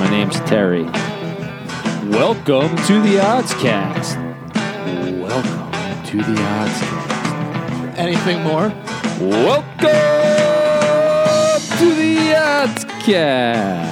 My name's Terry. Welcome to the Oddscast. Welcome to the Oddscast. Anything more? Welcome to the Oddscast.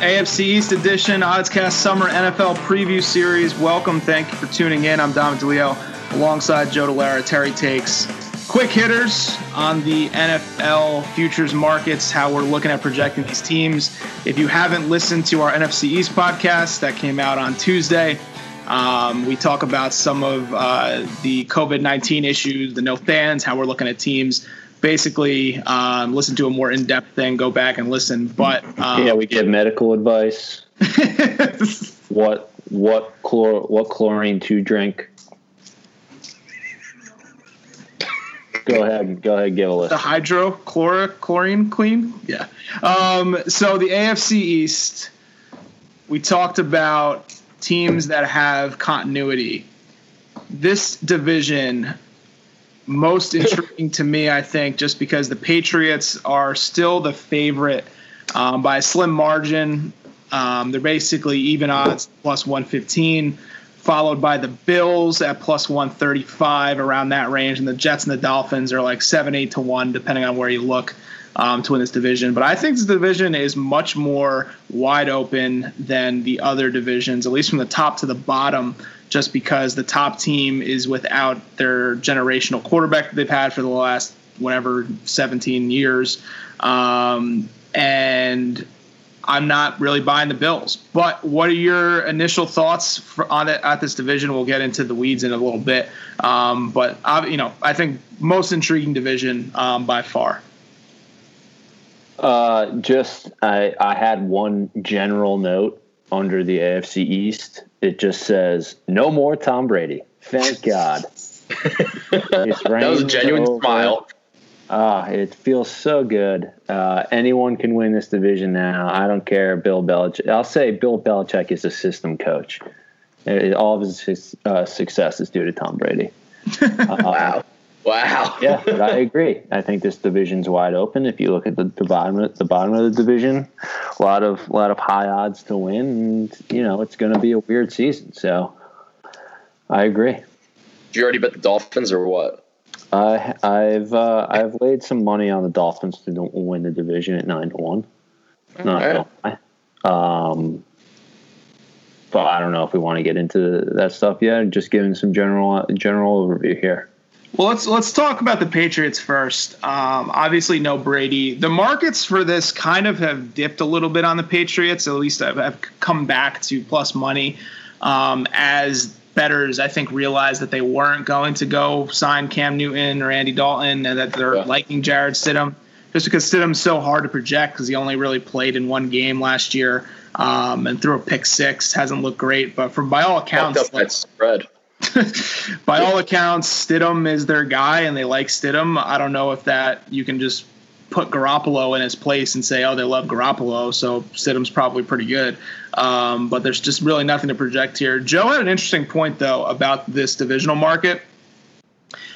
AFC East Edition Oddscast Summer NFL Preview Series. Welcome. Thank you for tuning in. I'm Dom DeLeo alongside Joe Delara, Terry Takes. Quick hitters on the NFL futures markets, how we're looking at projecting these teams. If you haven't listened to our NFC East podcast that came out on Tuesday, um, we talk about some of uh, the COVID 19 issues, the no fans, how we're looking at teams. Basically, um, listen to a more in depth thing, go back and listen. But um, yeah, we give medical advice. what what chlor what chlorine to drink? Go ahead, go ahead, give a list. the hydrochloric chlorine clean. Yeah. Um, so the AFC East, we talked about teams that have continuity. This division, most intriguing to me, I think, just because the Patriots are still the favorite um, by a slim margin. Um, they're basically even odds, plus 115 followed by the Bills at plus 135 around that range, and the Jets and the Dolphins are like seven, eight to one, depending on where you look um, to win this division. But I think this division is much more wide open than the other divisions, at least from the top to the bottom. Just because the top team is without their generational quarterback that they've had for the last whatever 17 years, um, and I'm not really buying the Bills. But what are your initial thoughts for, on it at this division? We'll get into the weeds in a little bit. Um, but I, you know, I think most intriguing division um, by far. Uh, just I I had one general note under the AFC East. It just says no more Tom Brady. Thank God. that was a genuine over. smile. Ah, it feels so good. Uh, anyone can win this division now. I don't care. Bill Belichick. I'll say Bill Belichick is a system coach. It, all of his uh, success is due to Tom Brady. Uh, wow. Wow. yeah, I agree. I think this division's wide open. If you look at the, the bottom of the bottom of the division, a lot of a lot of high odds to win, and you know it's going to be a weird season. So, I agree. Did you already bet the Dolphins or what? I I've uh, I've laid some money on the Dolphins to win the division at nine to one. Not right. um, but I don't know if we want to get into that stuff yet. Just giving some general general overview here. Well, let's let's talk about the Patriots first. Um, obviously, no Brady. The markets for this kind of have dipped a little bit on the Patriots. At least have, have come back to plus money um, as bettors, I think, realized that they weren't going to go sign Cam Newton or Andy Dalton and that they're yeah. liking Jarrett Stidham just because Stidham's so hard to project because he only really played in one game last year um, and threw a pick six. Hasn't looked great, but from by all accounts, that spread. by all accounts, Stidham is their guy, and they like Stidham. I don't know if that you can just put Garoppolo in his place and say, oh, they love Garoppolo, so Stidham's probably pretty good. Um, but there's just really nothing to project here. Joe had an interesting point, though, about this divisional market.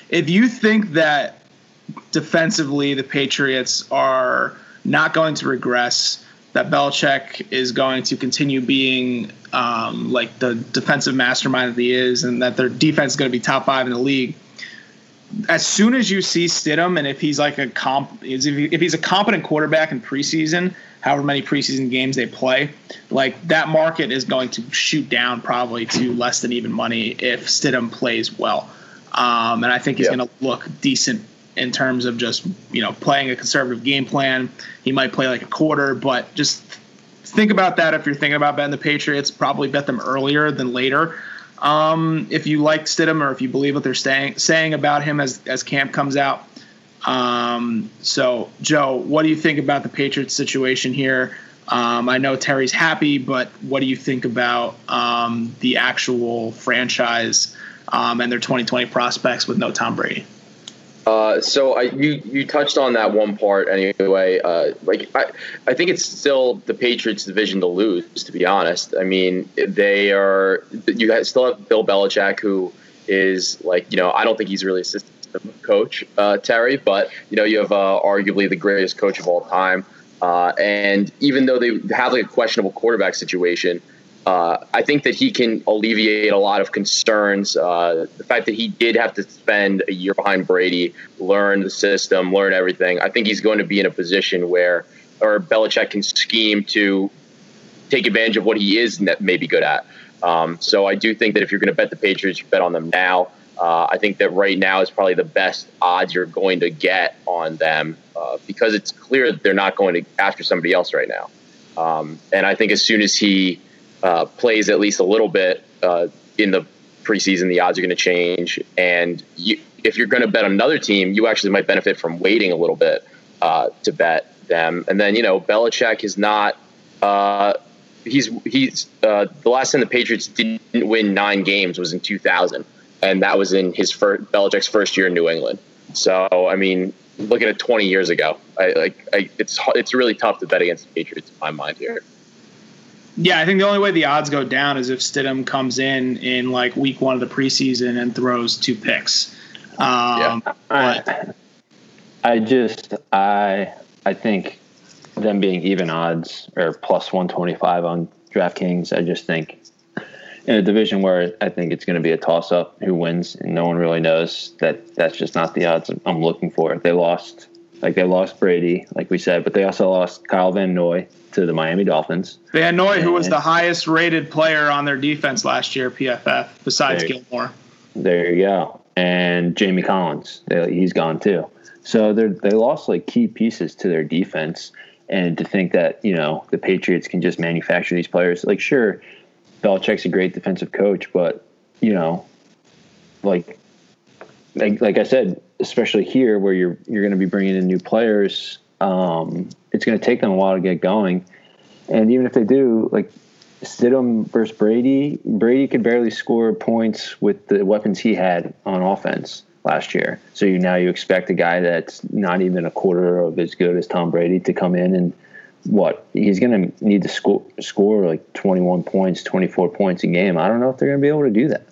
If you think that defensively the Patriots are not going to regress, that Belichick is going to continue being um, like the defensive mastermind that he is, and that their defense is going to be top five in the league – as soon as you see Stidham, and if he's like a comp, if he's a competent quarterback in preseason, however many preseason games they play, like that market is going to shoot down probably to less than even money if Stidham plays well. Um, and I think he's yeah. going to look decent in terms of just you know playing a conservative game plan. He might play like a quarter, but just think about that if you're thinking about betting the Patriots. Probably bet them earlier than later. Um, if you like Stidham or if you believe what they're saying saying about him as as camp comes out. Um, so, Joe, what do you think about the Patriots situation here? Um, I know Terry's happy, but what do you think about um, the actual franchise um, and their 2020 prospects with no Tom Brady? Uh, so I, you you touched on that one part anyway. Uh, like I, I think it's still the Patriots' division to lose. To be honest, I mean they are. You still have Bill Belichick, who is like you know I don't think he's really a system coach, uh, Terry, but you know you have uh, arguably the greatest coach of all time. Uh, and even though they have like a questionable quarterback situation, uh, I think that he can alleviate a lot of concerns. Uh, the fact that he did have to spend a year behind Brady, learn the system, learn everything. I think he's going to be in a position where, or Belichick can scheme to take advantage of what he is that maybe good at. Um, so I do think that if you're going to bet the Patriots, you bet on them now. Uh, I think that right now is probably the best odds you're going to get on them uh, because it's clear that they're not going to after somebody else right now. Um, and I think as soon as he uh, plays at least a little bit uh, in the preseason, the odds are going to change. And you, if you're going to bet another team, you actually might benefit from waiting a little bit uh, to bet them. And then you know, Belichick is not. Uh, he's he's uh, the last time the Patriots didn't win nine games was in 2000, and that was in his first Belichick's first year in New England. So I mean, looking at 20 years ago, I like I, it's it's really tough to bet against the Patriots in my mind here. Yeah, I think the only way the odds go down is if Stidham comes in in like week one of the preseason and throws two picks. Um, yeah. I, I just I I think them being even odds or plus one twenty five on DraftKings. I just think in a division where I think it's going to be a toss up who wins and no one really knows that that's just not the odds I'm looking for. They lost like they lost Brady, like we said, but they also lost Kyle Van Noy to the Miami Dolphins. Van Noy, who was the highest rated player on their defense last year, PFF, besides there, Gilmore. There you go. And Jamie Collins, he's gone too. So they they lost like key pieces to their defense. And to think that you know the Patriots can just manufacture these players, like sure, Belichick's a great defensive coach, but you know, like like, like I said, especially here where you're you're going to be bringing in new players um, it's going to take them a while to get going. And even if they do, like Stidham versus Brady, Brady could barely score points with the weapons he had on offense last year. So you now you expect a guy that's not even a quarter of as good as Tom Brady to come in and what he's going to need to score score like 21 points, 24 points a game. I don't know if they're going to be able to do that.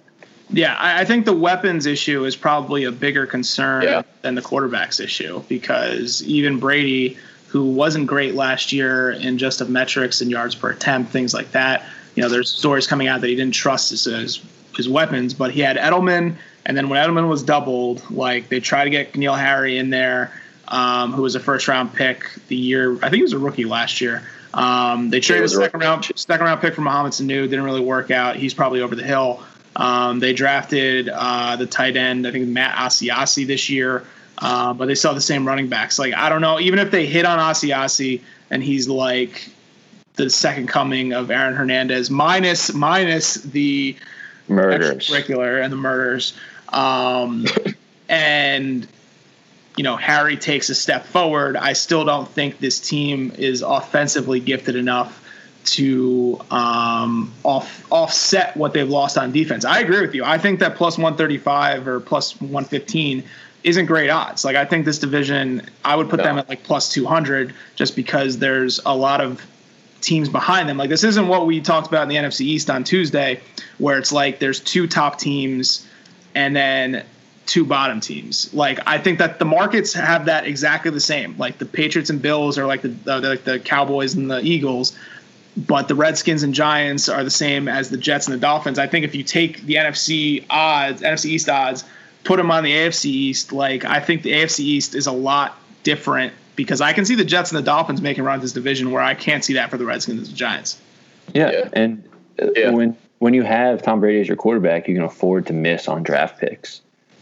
Yeah, I, think the weapons issue is probably a bigger concern yeah. than the quarterbacks issue because even Brady, who wasn't great last year in just of metrics and yards per attempt, things like that, you know, there's stories coming out that he didn't trust his, his, his weapons, but he had Edelman, and then when Edelman was doubled, like they tried to get N'Keal Harry in there, um, who was a first round pick the year, I think he was a rookie last year. Um, they traded a second round second round pick for Mohamed Sanu, didn't really work out. He's probably over the hill. Um, they drafted uh, the tight end, I think Matt Asiasi this year, uh, but they saw the same running backs. Like I don't know, even if they hit on Asiasi and he's like the second coming of Aaron Hernandez, minus minus the murders, extracurricular and the murders, um, and you know Harry takes a step forward. I still don't think this team is offensively gifted enough to um, off offset what they've lost on defense. I agree with you. I think that plus 135 or plus 115 isn't great odds. Like I think this division, I would put no. them at like plus 200 just because there's a lot of teams behind them. Like this isn't what we talked about in the NFC East on Tuesday, where it's like there's two top teams and then two bottom teams. Like I think that the markets have that exactly the same. Like the Patriots and Bills are like the, the like the Cowboys and the Eagles but the Redskins and Giants are the same as the Jets and the Dolphins. I think if you take the NFC odds, NFC East odds, put them on the AFC East, like I think the AFC East is a lot different because I can see the Jets and the Dolphins making run this division where I can't see that for the Redskins and the Giants. Yeah, yeah. and uh, yeah. when when you have Tom Brady as your quarterback, you can afford to miss on draft picks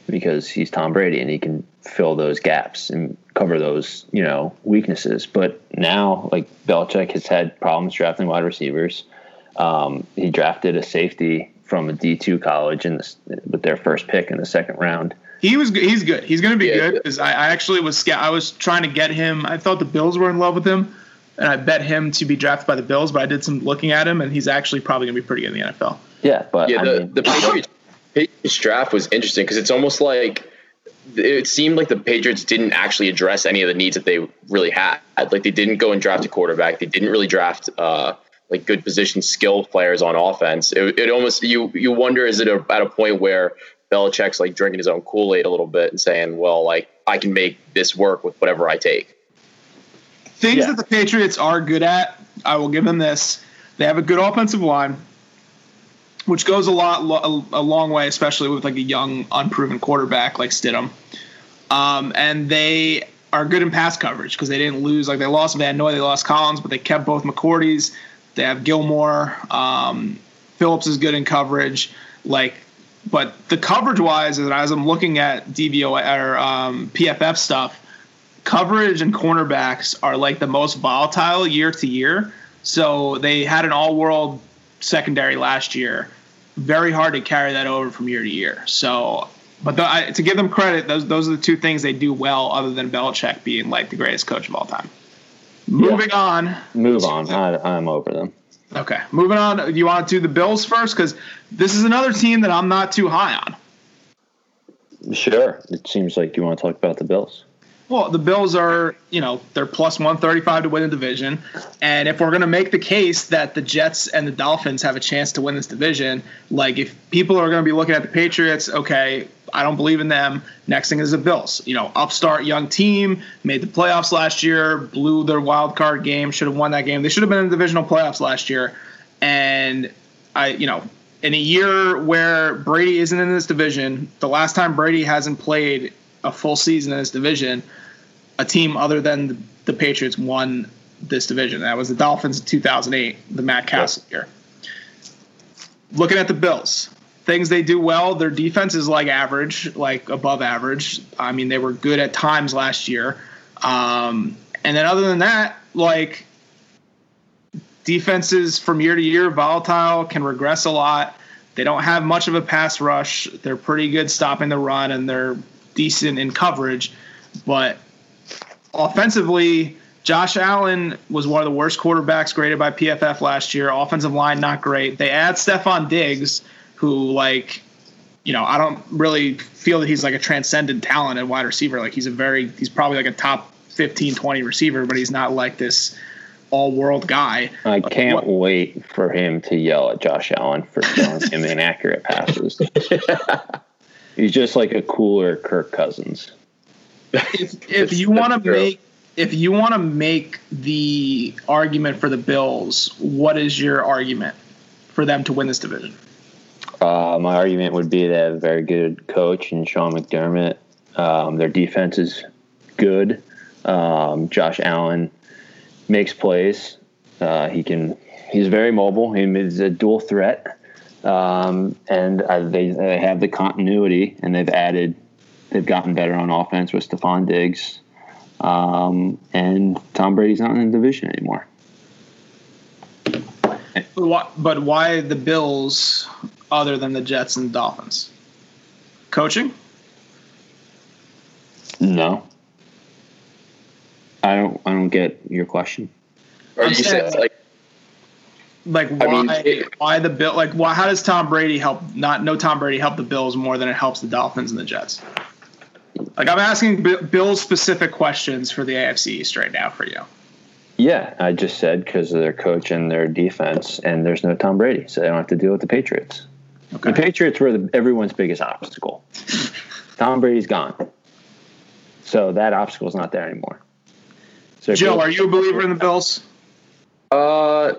because he's Tom Brady and he can fill those gaps and cover those, you know, weaknesses. But now, like Belichick has had problems drafting wide receivers. Um, he drafted a safety from a D two college in this, with their first pick in the second round. He was good. he's good. He's going to be yeah, good because I, I, actually was I was trying to get him. I thought the Bills were in love with him, and I bet him to be drafted by the Bills. But I did some looking at him, and he's actually probably going to be pretty good in the NFL. Yeah, but yeah, the, mean, the Patriots, Patriots draft was interesting because it's almost like it seemed like the Patriots didn't actually address any of the needs that they really had. Like they didn't go and draft a quarterback. They didn't really draft uh, like good position skill players on offense. It, it almost you you wonder is it a, at a point where Belichick's like drinking his own Kool Aid a little bit and saying, well, like I can make this work with whatever I take. things Yeah. that the Patriots are good at, I will give them this. They have a good offensive line, which goes a lot lo- a long way, especially with like a young, unproven quarterback like Stidham. Um, and they are good in pass coverage because they didn't lose. Like they lost Van Noy, they lost Collins, but they kept both McCourties. They have Gilmore. Um, Phillips is good in coverage. Like, but the coverage wise, as I'm looking at DVO or um, PFF stuff, coverage and cornerbacks are like the most volatile year to year. So they had an all world secondary last year. Very hard to carry that over from year to year. So, but the, I, to give them credit, those those are the two things they do well, other than Belichick being like the greatest coach of all time. Moving on. Move on. I, I'm over them. Okay, moving on. Do you want to do the Bills first? Because this is another team that I'm not too high on. Sure. It seems like you want to talk about the Bills. Well, the Bills are, you know, they're plus 135 to win the division. And if we're going to make the case that the Jets and the Dolphins have a chance to win this division, like if people are going to be looking at the Patriots, okay, I don't believe in them. Next thing is the Bills. You know, upstart young team, made the playoffs last year, blew their wild card game, should have won that game. They should have been in the divisional playoffs last year. And I, you know, in a year where Brady isn't in this division, the last time Brady hasn't played a full season in this division, a team other than the, the Patriots won this division. That was the Dolphins in 2008, the Matt Cassel year. Looking at the Bills, things they do well, their defense is like average, like above average. I mean, they were good at times last year. Um, and then other than that, like defenses from year to year, volatile, can regress a lot. They don't have much of a pass rush. They're pretty good stopping the run, and they're decent in coverage. But offensively, Josh Allen was one of the worst quarterbacks graded by PFF last year. Offensive line not great. They add Stefon Diggs, who like, you know, I don't really feel that he's like a transcendent talent at wide receiver. Like he's a very he's probably like a top 15, 20 receiver, but he's not like this all world guy. I can't What- wait for him to yell at Josh Allen for throwing him inaccurate passes. He's just like a cooler Kirk Cousins. if if you want to make if you want to make the argument for the Bills, what is your argument for them to win this division? Uh, my argument would be they have a very good coach in Sean McDermott. Um, their defense is good. Um, Josh Allen makes plays. Uh, he can. He's very mobile. He's a dual threat, um, and uh, they they have the continuity, and they've added. They've gotten better on offense with Stefon Diggs, um, and Tom Brady's not in the division anymore. Why, but why the Bills other than the Jets and Dolphins? Coaching? No, I don't. I don't get your question. Or you saying- said like Like why? I mean, it- why the Bill? Like why? How does Tom Brady help? Not no Tom Brady help the Bills more than it helps the Dolphins and the Jets. Like I'm asking Bill specific questions for the AFC East right now for you. Yeah, I just said because of their coach and their defense, and there's no Tom Brady, so they don't have to deal with the Patriots. Okay. The Patriots were the, everyone's biggest obstacle. Tom Brady's gone, so that obstacle is not there anymore. So Joe, are you a believer in the Bills? Uh,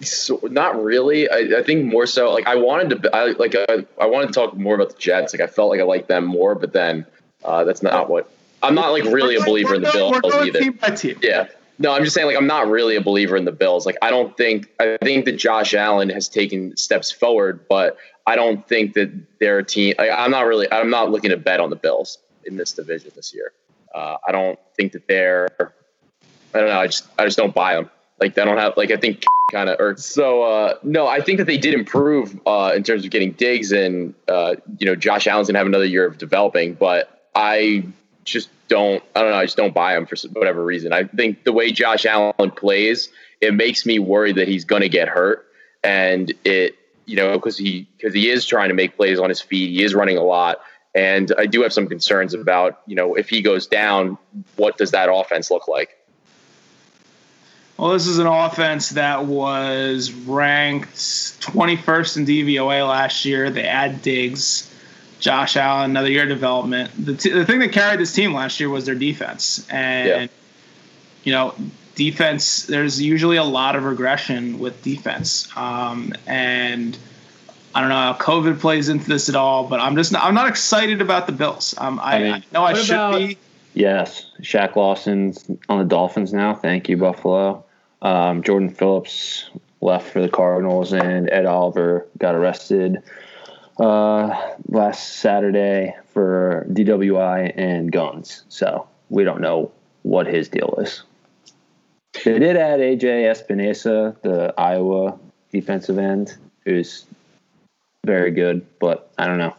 so not really. I, I think more so. Like I wanted to. I like. I, I wanted to talk more about the Jets. Like I felt like I liked them more, but then uh, that's not what. I'm not like really a believer in the Bills either. team by team. Yeah. No, I'm just saying like I'm not really a believer in the Bills. Like I don't think I think that Josh Allen has taken steps forward, but I don't think that they're a team. Like, I'm not really. I'm not looking to bet on the Bills in this division this year. Uh, I don't think that they're. I don't know. I just I just don't buy them. Like they don't have like I think kind of or so. Uh, no, I think that they did improve uh, in terms of getting Diggs and uh, you know Josh Allen's gonna have another year of developing, but I just don't. I don't know. I just don't buy him for whatever reason. I think the way Josh Allen plays, it makes me worried that he's to get hurt, and it you know because he because he is trying to make plays on his feet. He is running a lot, and I do have some concerns about you know if he goes down, what does that offense look like? Well, this is an offense that was ranked 21st in DVOA last year. They add Diggs, Josh Allen, another year of development. The, t- the thing that carried this team last year was their defense. And Yeah. you know, defense. There's usually a lot of regression with defense, um, and I don't know how COVID plays into this at all. But I'm just not, I'm not excited about the Bills. Um, I, I, mean, I know I should about, be. Yes, Shaq Lawson's on the Dolphins now. Thank you, Buffalo. Um, Jordan Phillips left for the Cardinals, and Ed Oliver got arrested uh, last Saturday for DWI and guns. So we don't know what his deal is. They did add AJ Epenesa, the Iowa defensive end, who's very good, but I don't know.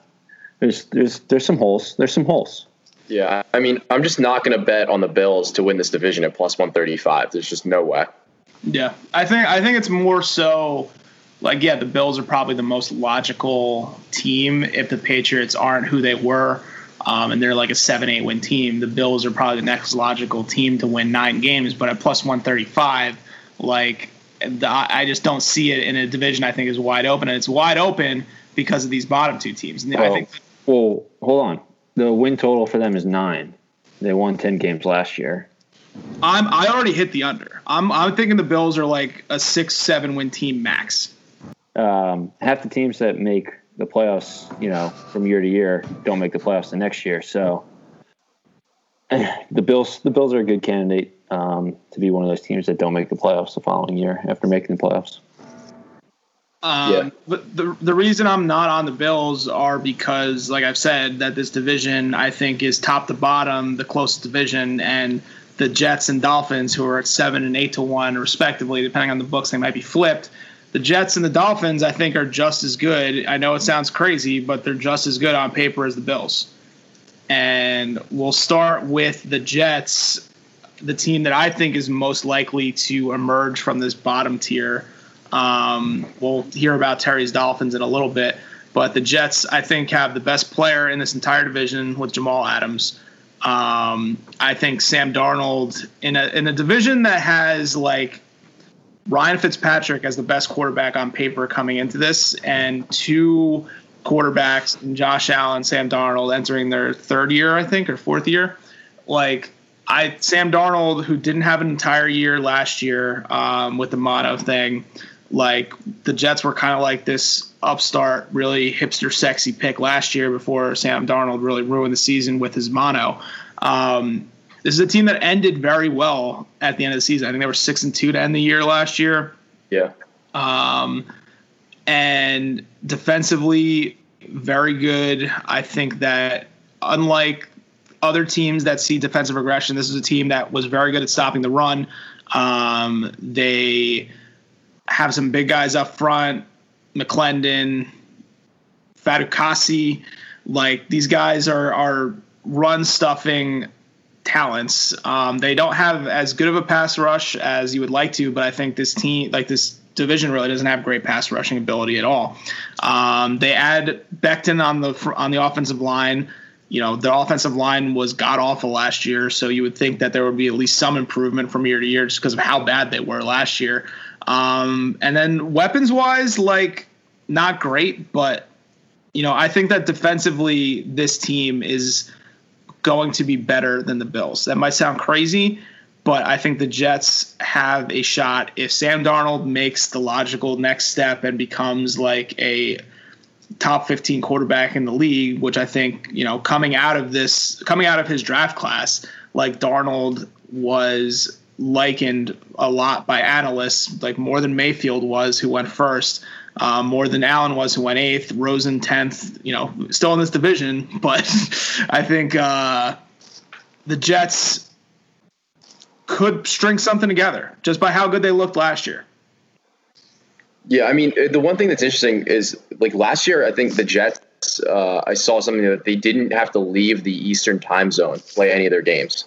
There's there's there's some holes. There's some holes. Yeah, I mean, I'm just not going to bet on the Bills to win this division at plus 135. There's just no way. Yeah, I think I think it's more so like yeah, the Bills are probably the most logical team if the Patriots aren't who they were. Um, and they're like a seven, eight win team. The Bills are probably the next logical team to win nine games, but at plus 135, like the, I just don't see it in a division I think is wide open, and it's wide open because of these bottom two teams. And I think. Well, hold on. The win total for them is nine. They won ten games last year. I'm I already hit the under. I'm I'm thinking the Bills are like a six seven win team max. Um, half the teams that make the playoffs, you know, from year to year, don't make the playoffs the next year. So the Bills the Bills are a good candidate um, to be one of those teams that don't make the playoffs the following year after making the playoffs. Um, yeah. But the the reason I'm not on the Bills are because, like I've said, that this division I think is top to bottom the closest division, and the Jets and Dolphins, who are at seven and eight to one respectively, depending on the books, they might be flipped. The Jets and the Dolphins, I think, are just as good. I know it sounds crazy, but they're just as good on paper as the Bills. And we'll start with the Jets, the team that I think is most likely to emerge from this bottom tier. Um, we'll hear about Terry's Dolphins in a little bit, but the Jets, I think, have the best player in this entire division with Jamal Adams. Um, I think Sam Darnold in a in a division that has like Ryan Fitzpatrick as the best quarterback on paper coming into this, and two quarterbacks, Josh Allen, Sam Darnold, entering their third year, I think, or fourth year. Like I, Sam Darnold, who didn't have an entire year last year um, with the mono thing, like the Jets were kind of like this upstart, really hipster, sexy pick last year before Sam Darnold really ruined the season with his mono. Um, this is a team that ended very well at the end of the season. I think they were six and two to end the year last year. Yeah. Um, and defensively, very good. I think that unlike other teams that see defensive regression, this is a team that was very good at stopping the run. Um, they have some big guys up front, McLendon, Fatukasi. Like these guys are are run stuffing talents. Um, they don't have as good of a pass rush as you would like to, but I think this team, like this division, really doesn't have great pass rushing ability at all. Um, they add Becton on the on the offensive line. You know, the offensive line was god awful last year, so you would think that there would be at least some improvement from year to year just because of how bad they were last year. Um, and then weapons wise, like not great, but you know, I think that defensively, this team is going to be better than the Bills. That might sound crazy, but I think the Jets have a shot if Sam Darnold makes the logical next step and becomes like a top 15 quarterback in the league, which I think, you know, coming out of this, coming out of his draft class, like Darnold was likened a lot by analysts, like more than Mayfield was, who went first um, more than Allen was, who went eighth, Rosen tenth. You know, still in this division, but I think uh, the Jets could string something together just by how good they looked last year. Yeah, I mean, the one thing that's interesting is like last year, I think the Jets. Uh, I saw something that they didn't have to leave the Eastern time zone to play any of their games.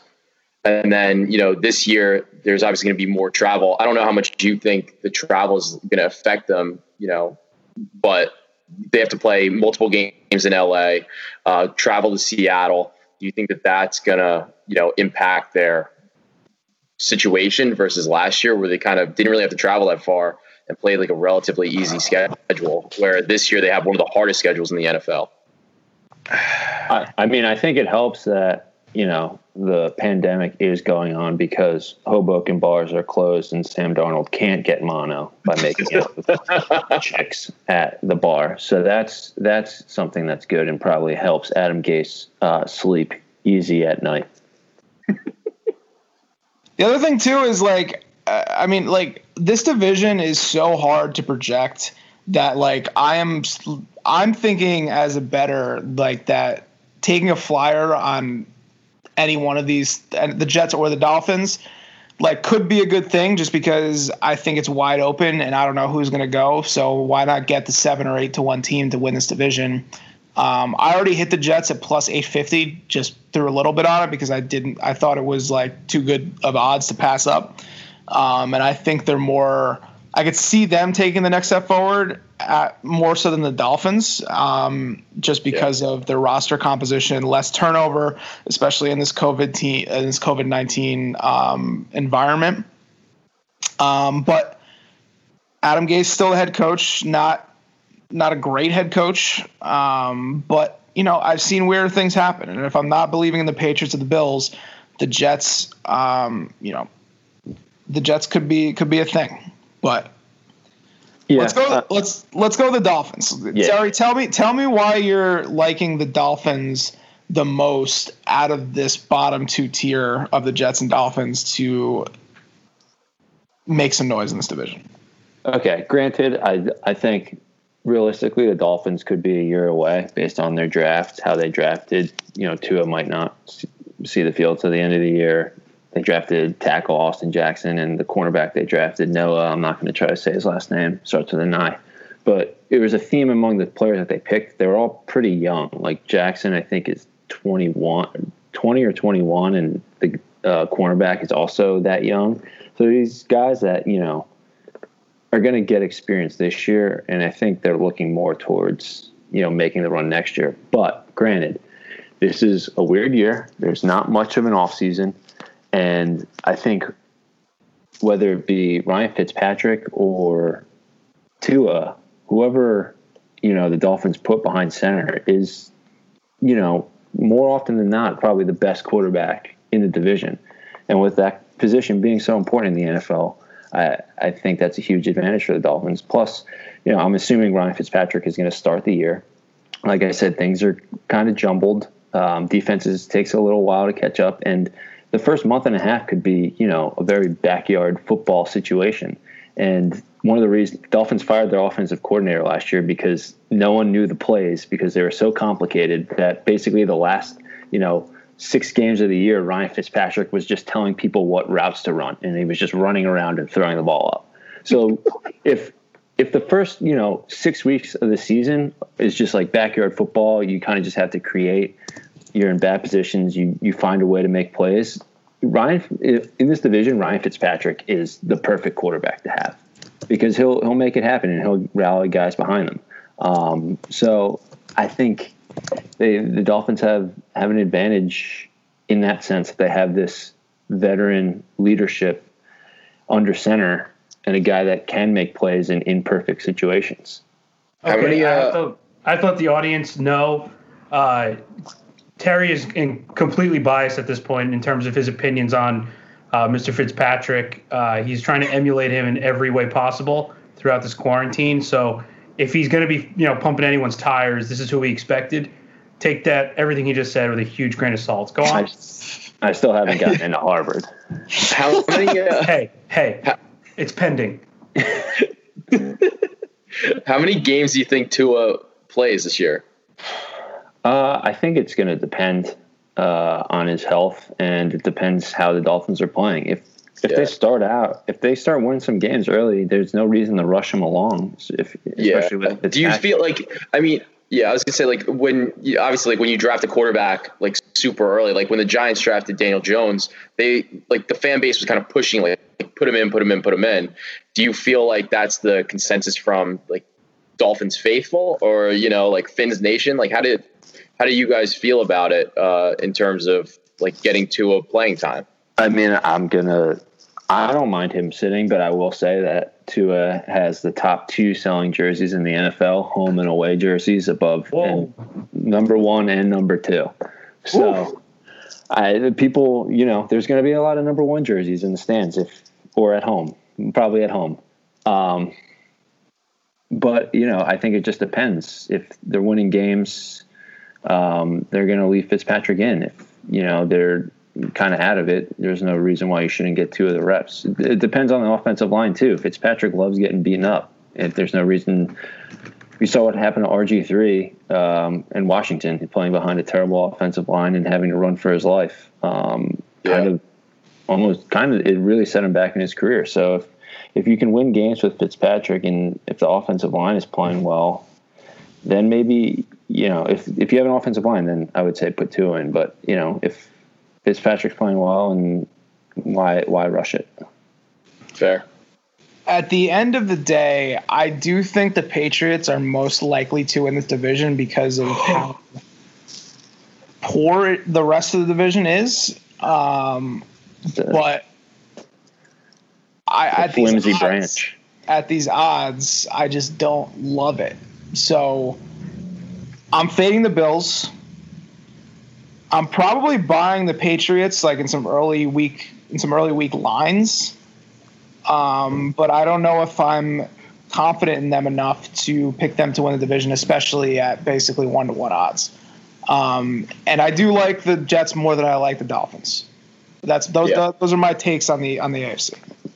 And then, you know, this year there's obviously going to be more travel. I don't know how much you think the travel is going to affect them, you know, but they have to play multiple games in LA, uh, travel to Seattle. Do you think that that's going to, you know, impact their situation versus last year where they kind of didn't really have to travel that far and played like a relatively easy schedule, where this year they have one of the hardest schedules in the NFL? I, I mean, I think it helps that, you know, the pandemic is going on because Hoboken bars are closed and Sam Darnold can't get mono by making out with chicks at the bar. So that's that's something that's good and probably helps Adam Gase uh, sleep easy at night. The other thing too is like, uh, I mean, like this division is so hard to project that like I am, I'm thinking as a bettor like that taking a flyer on any one of these, the Jets or the Dolphins, like could be a good thing just because I think it's wide open and I don't know who's going to go. So why not get the seven or eight to one team to win this division? Um, I already hit the Jets at plus 850, just threw a little bit on it because I didn't. I thought it was like too good of odds to pass up, um, and I think they're more. I could see them taking the next step forward at, more so than the Dolphins, um, just because yeah. of their roster composition, less turnover, especially in this COVID team, in this COVID nineteen um, environment. Um, but Adam Gase still the head coach, not not a great head coach, um, but you know I've seen weird things happen, and if I'm not believing in the Patriots or the Bills, the Jets, um, you know, the Jets could be could be a thing. But yeah, let's go. Uh, let's let's go the Dolphins. Yeah. Terry, tell me tell me why you're liking the Dolphins the most out of this bottom two tier of the Jets and Dolphins to make some noise in this division. Okay, granted, I I think realistically, the Dolphins could be a year away based on their draft, how they drafted. You know, Tua might not see the field to the end of the year. They drafted tackle Austin Jackson, and the cornerback they drafted Noah. I'm not going to try to say his last name. Starts with an I. But it was a theme among the players that they picked. They were all pretty young. Like Jackson, I think is 21, 20 or 21, and the uh, cornerback is also that young. So these guys that you know are going to get experience this year, and I think they're looking more towards you know making the run next year. But granted, this is a weird year. There's not much of an off season, and I think whether it be Ryan Fitzpatrick or Tua, whoever you know the Dolphins put behind center is, you know, more often than not probably the best quarterback in the division, and with that position being so important in the NFL I, I think that's a huge advantage for the Dolphins. Plus, you know, I'm assuming Ryan Fitzpatrick is going to start the year. Like I said, things are kind of jumbled. Um, defenses takes a little while to catch up, and the first month and a half could be, you know, a very backyard football situation. And one of the reasons Dolphins fired their offensive coordinator last year because no one knew the plays because they were so complicated that basically the last, you know, six games of the year, Ryan Fitzpatrick was just telling people what routes to run, and he was just running around and throwing the ball up. So if if the first you know six weeks of the season is just like backyard football, you kind of just have to create. You're in bad positions. You you find a way to make plays. Ryan in this division, Ryan Fitzpatrick is the perfect quarterback to have because he'll he'll make it happen and he'll rally guys behind him. Um, so I think they, the Dolphins have have an advantage in that sense. that They have this veteran leadership under center and a guy that can make plays in imperfect situations. Okay, many, uh, I, thought, I thought the audience know uh, Terry is completely biased at this point in terms of his opinions on uh, Mr. Fitzpatrick. Uh, he's trying to emulate him in every way possible throughout this quarantine. So if he's going to be, you know, pumping anyone's tires, this is who we expected. Take that everything he just said with a huge grain of salt. Go on. I, I still haven't gotten into Harvard. How many? Uh, hey, hey, how, it's pending. how many games do you think Tua plays this year? Uh, I think it's going to depend uh, on his health, and it depends how the Dolphins are playing. If if yeah. they start out, if they start winning some games early, there's no reason to rush him along. If, yeah. Do you feel like? I mean, yeah, I was gonna say like when obviously like when you draft a quarterback like super early, like when the Giants drafted Daniel Jones, they like the fan base was kind of pushing like put him in, put him in, put him in. Do you feel like that's the consensus from like Dolphins faithful or you know like Fins Nation? Like how did how do you guys feel about it uh, in terms of like getting to a playing time? I mean, I'm gonna I don't mind him sitting, but I will say that Tua has the top two selling jerseys in the NFL, home and away jerseys above and number one and number two. So, I, people, you know, there's going to be a lot of number one jerseys in the stands if or at home, probably at home. Um, but you know, I think it just depends. If they're winning games, um, they're going to leave Fitzpatrick in. If you know they're kind of out of it, there's no reason why you shouldn't get two of the reps. It depends on the offensive line too. Fitzpatrick loves getting beaten up. If there's no reason, we saw what happened to RG three um, in Washington, playing behind a terrible offensive line and having to run for his life. Um, yeah. Kind of, almost, kind of, it really set him back in his career. So if if you can win games with Fitzpatrick and if the offensive line is playing well, then maybe you know if if you have an offensive line, then I would say put Tua in. But you know if Fitzpatrick's playing well, and why why rush it? Fair. At the end of the day, I do think the Patriots are most likely to win this division because of how poor the rest of the division is. Um, but I at flimsy odds, branch. At these odds, I just don't love it. So I'm fading the Bills. I'm probably buying the Patriots like in some early week in some early week lines. Um, but I don't know if I'm confident in them enough to pick them to win the division, especially at basically one to one odds. Um, and I do like the Jets more than I like the Dolphins. That's those yeah. those are my takes on the on the AFC.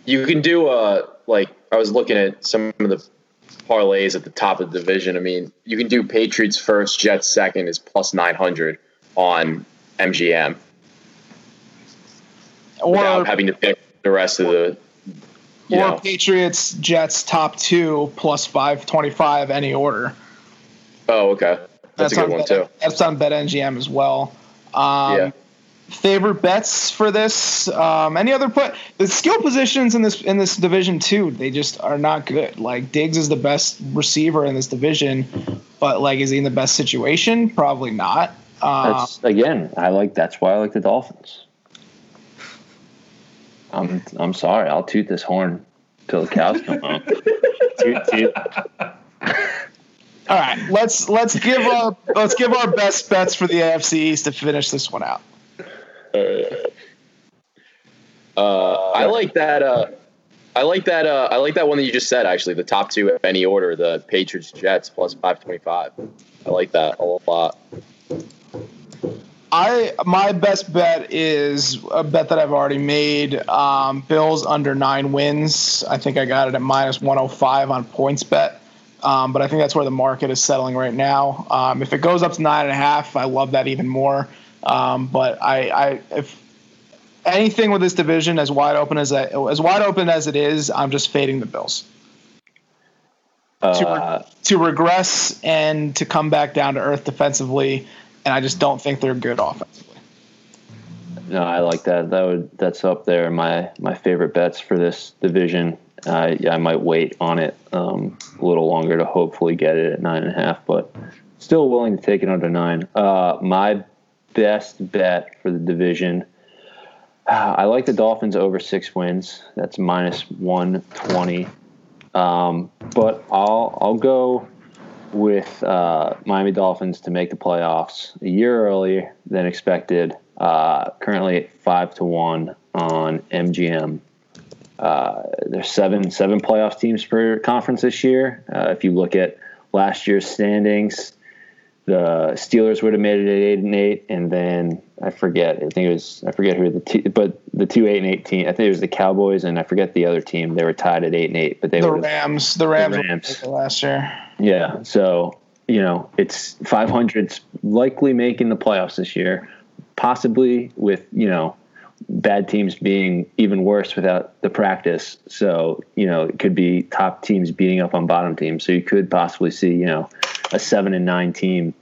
You can do uh like I was looking at some of the parlays at the top of the division. I mean, you can do Patriots first, Jets second is plus nine hundred on MGM. Or without having to pick the rest of the or know. Patriots, Jets top two plus five twenty five any order. Oh, okay. That's, that's a good one Bet, too. That's on BetMGM as well. Um, yeah favorite bets for this? Um, any other put the skill positions in this in this division too? They just are not good. Like Diggs is the best receiver in this division, but like is he in the best situation? Probably not. Um, that's again, I like that's why I like the Dolphins. I'm I'm sorry, I'll toot this horn till the cows come home. toot, toot. All right, let's let's give our let's give our best bets for the AFC East to finish this one out. Uh, I like that. Uh, I like that. Uh, I like that one that you just said. Actually, the top two of any order: the Patriots, Jets, plus five twenty-five. I like that a lot. I my best bet is a bet that I've already made. Um, Bills under nine wins. I think I got it at minus one hundred five on PointsBet. Um, but I think that's where the market is settling right now. Um, if it goes up to nine and a half, I love that even more. Um, but I, I, if anything with this division as wide open as I, as wide open as it is, I'm just fading the Bills. Uh, to, re- to regress and to come back down to earth defensively, and I just don't think they're good offensively. No, I like that. That would that's up there. My my favorite bets for this division. Uh, yeah, I might wait on it um, a little longer to hopefully get it at nine and a half, but still willing to take it under nine. Uh, my best bet for the division. I like the Dolphins over six wins. That's minus one twenty. Um, but I'll I'll go with uh, Miami Dolphins to make the playoffs a year earlier than expected. Uh, currently at five to one on MGM. Uh, there's seven seven playoff teams per conference this year. Uh, if you look at last year's standings, the Steelers would have made it at eight and eight, and then I forget. I think it was I forget who the two, but the two eight and eight team. I think it was the Cowboys, and I forget the other team. They were tied at eight and eight, but they the Rams. The Rams, the Rams. last year. Yeah, so you know it's 500's likely making the playoffs this year, possibly with you know bad teams being even worse without the practice. So you know it could be top teams beating up on bottom teams. So you could possibly see you know a seven and nine team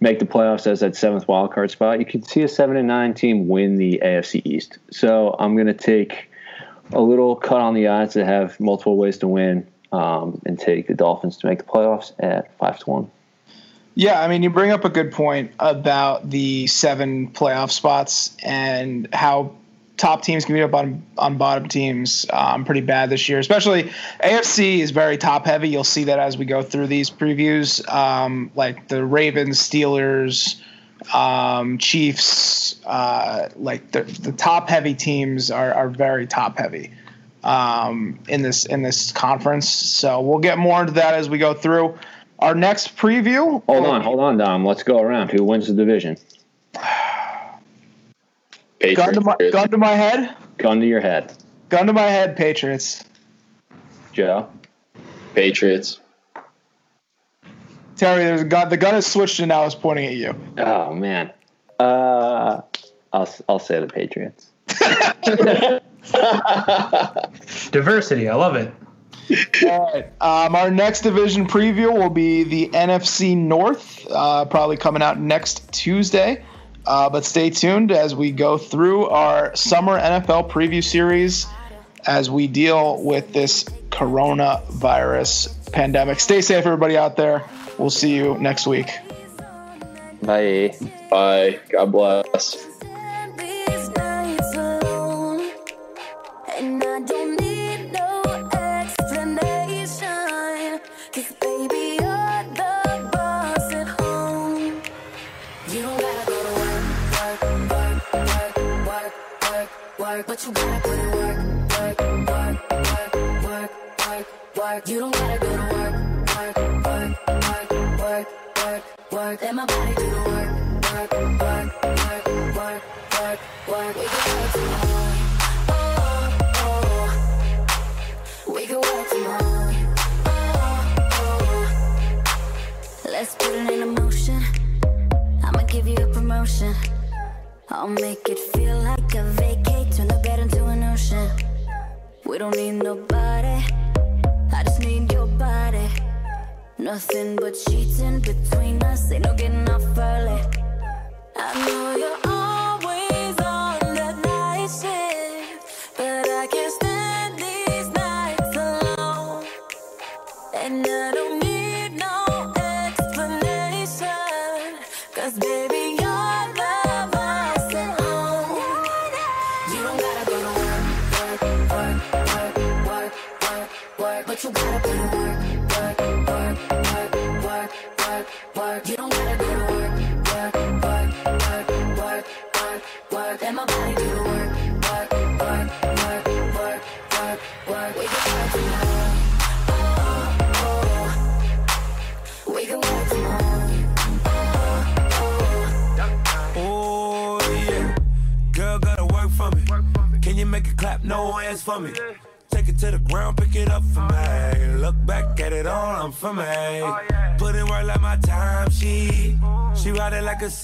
make the playoffs as that seventh wild card spot. You could see a seven and nine team win the AFC East. So I'm going to take a little cut on the odds to have multiple ways to win um, and take the Dolphins to make the playoffs at five to one. Yeah, I mean, you bring up a good point about the seven playoff spots and how top teams can beat up on on bottom teams um, pretty bad this year. Especially AFC is very top heavy. You'll see that as we go through these previews. Um, like the Ravens, Steelers, um, Chiefs, uh, like the, the top heavy teams are, are very top heavy um, in this in this conference. So we'll get more into that as we go through. Our next preview. Hold on, hold on, Dom. Let's go around. Who wins the division? Gun to, my, gun to my head. Gun to your head. Gun to my head. Patriots. Joe. Patriots. Terry, there's a gun. The gun is switched and now it's pointing at you. Oh man. Uh, I'll I'll say the Patriots. Diversity, I love it. All right. Um, our next division preview will be the NFC North, uh, probably coming out next Tuesday. Uh, but stay tuned as we go through our summer NFL preview series as we deal with this coronavirus pandemic. Stay safe, everybody out there. We'll see you next week. Bye. Bye. God bless.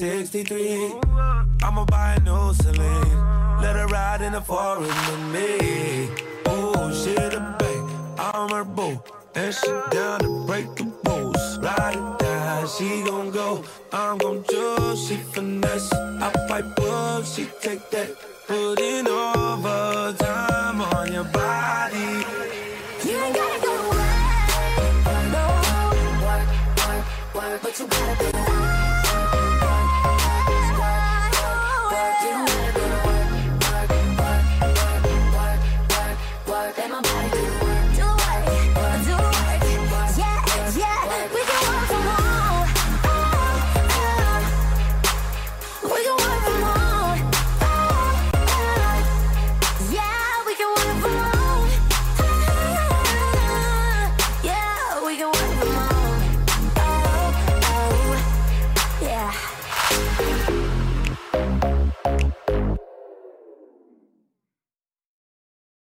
63. I'ma buy a new Celine. Let her ride in the forest with me. Oh, she the babe, I'm her boo. And she down to break the rules. Ride it down, she gon' go. I'm gon' choose, she finesse. I pipe up, she take that. Put in overtime on your body. You ain't gotta go work, no. Work, work, work, but you gotta go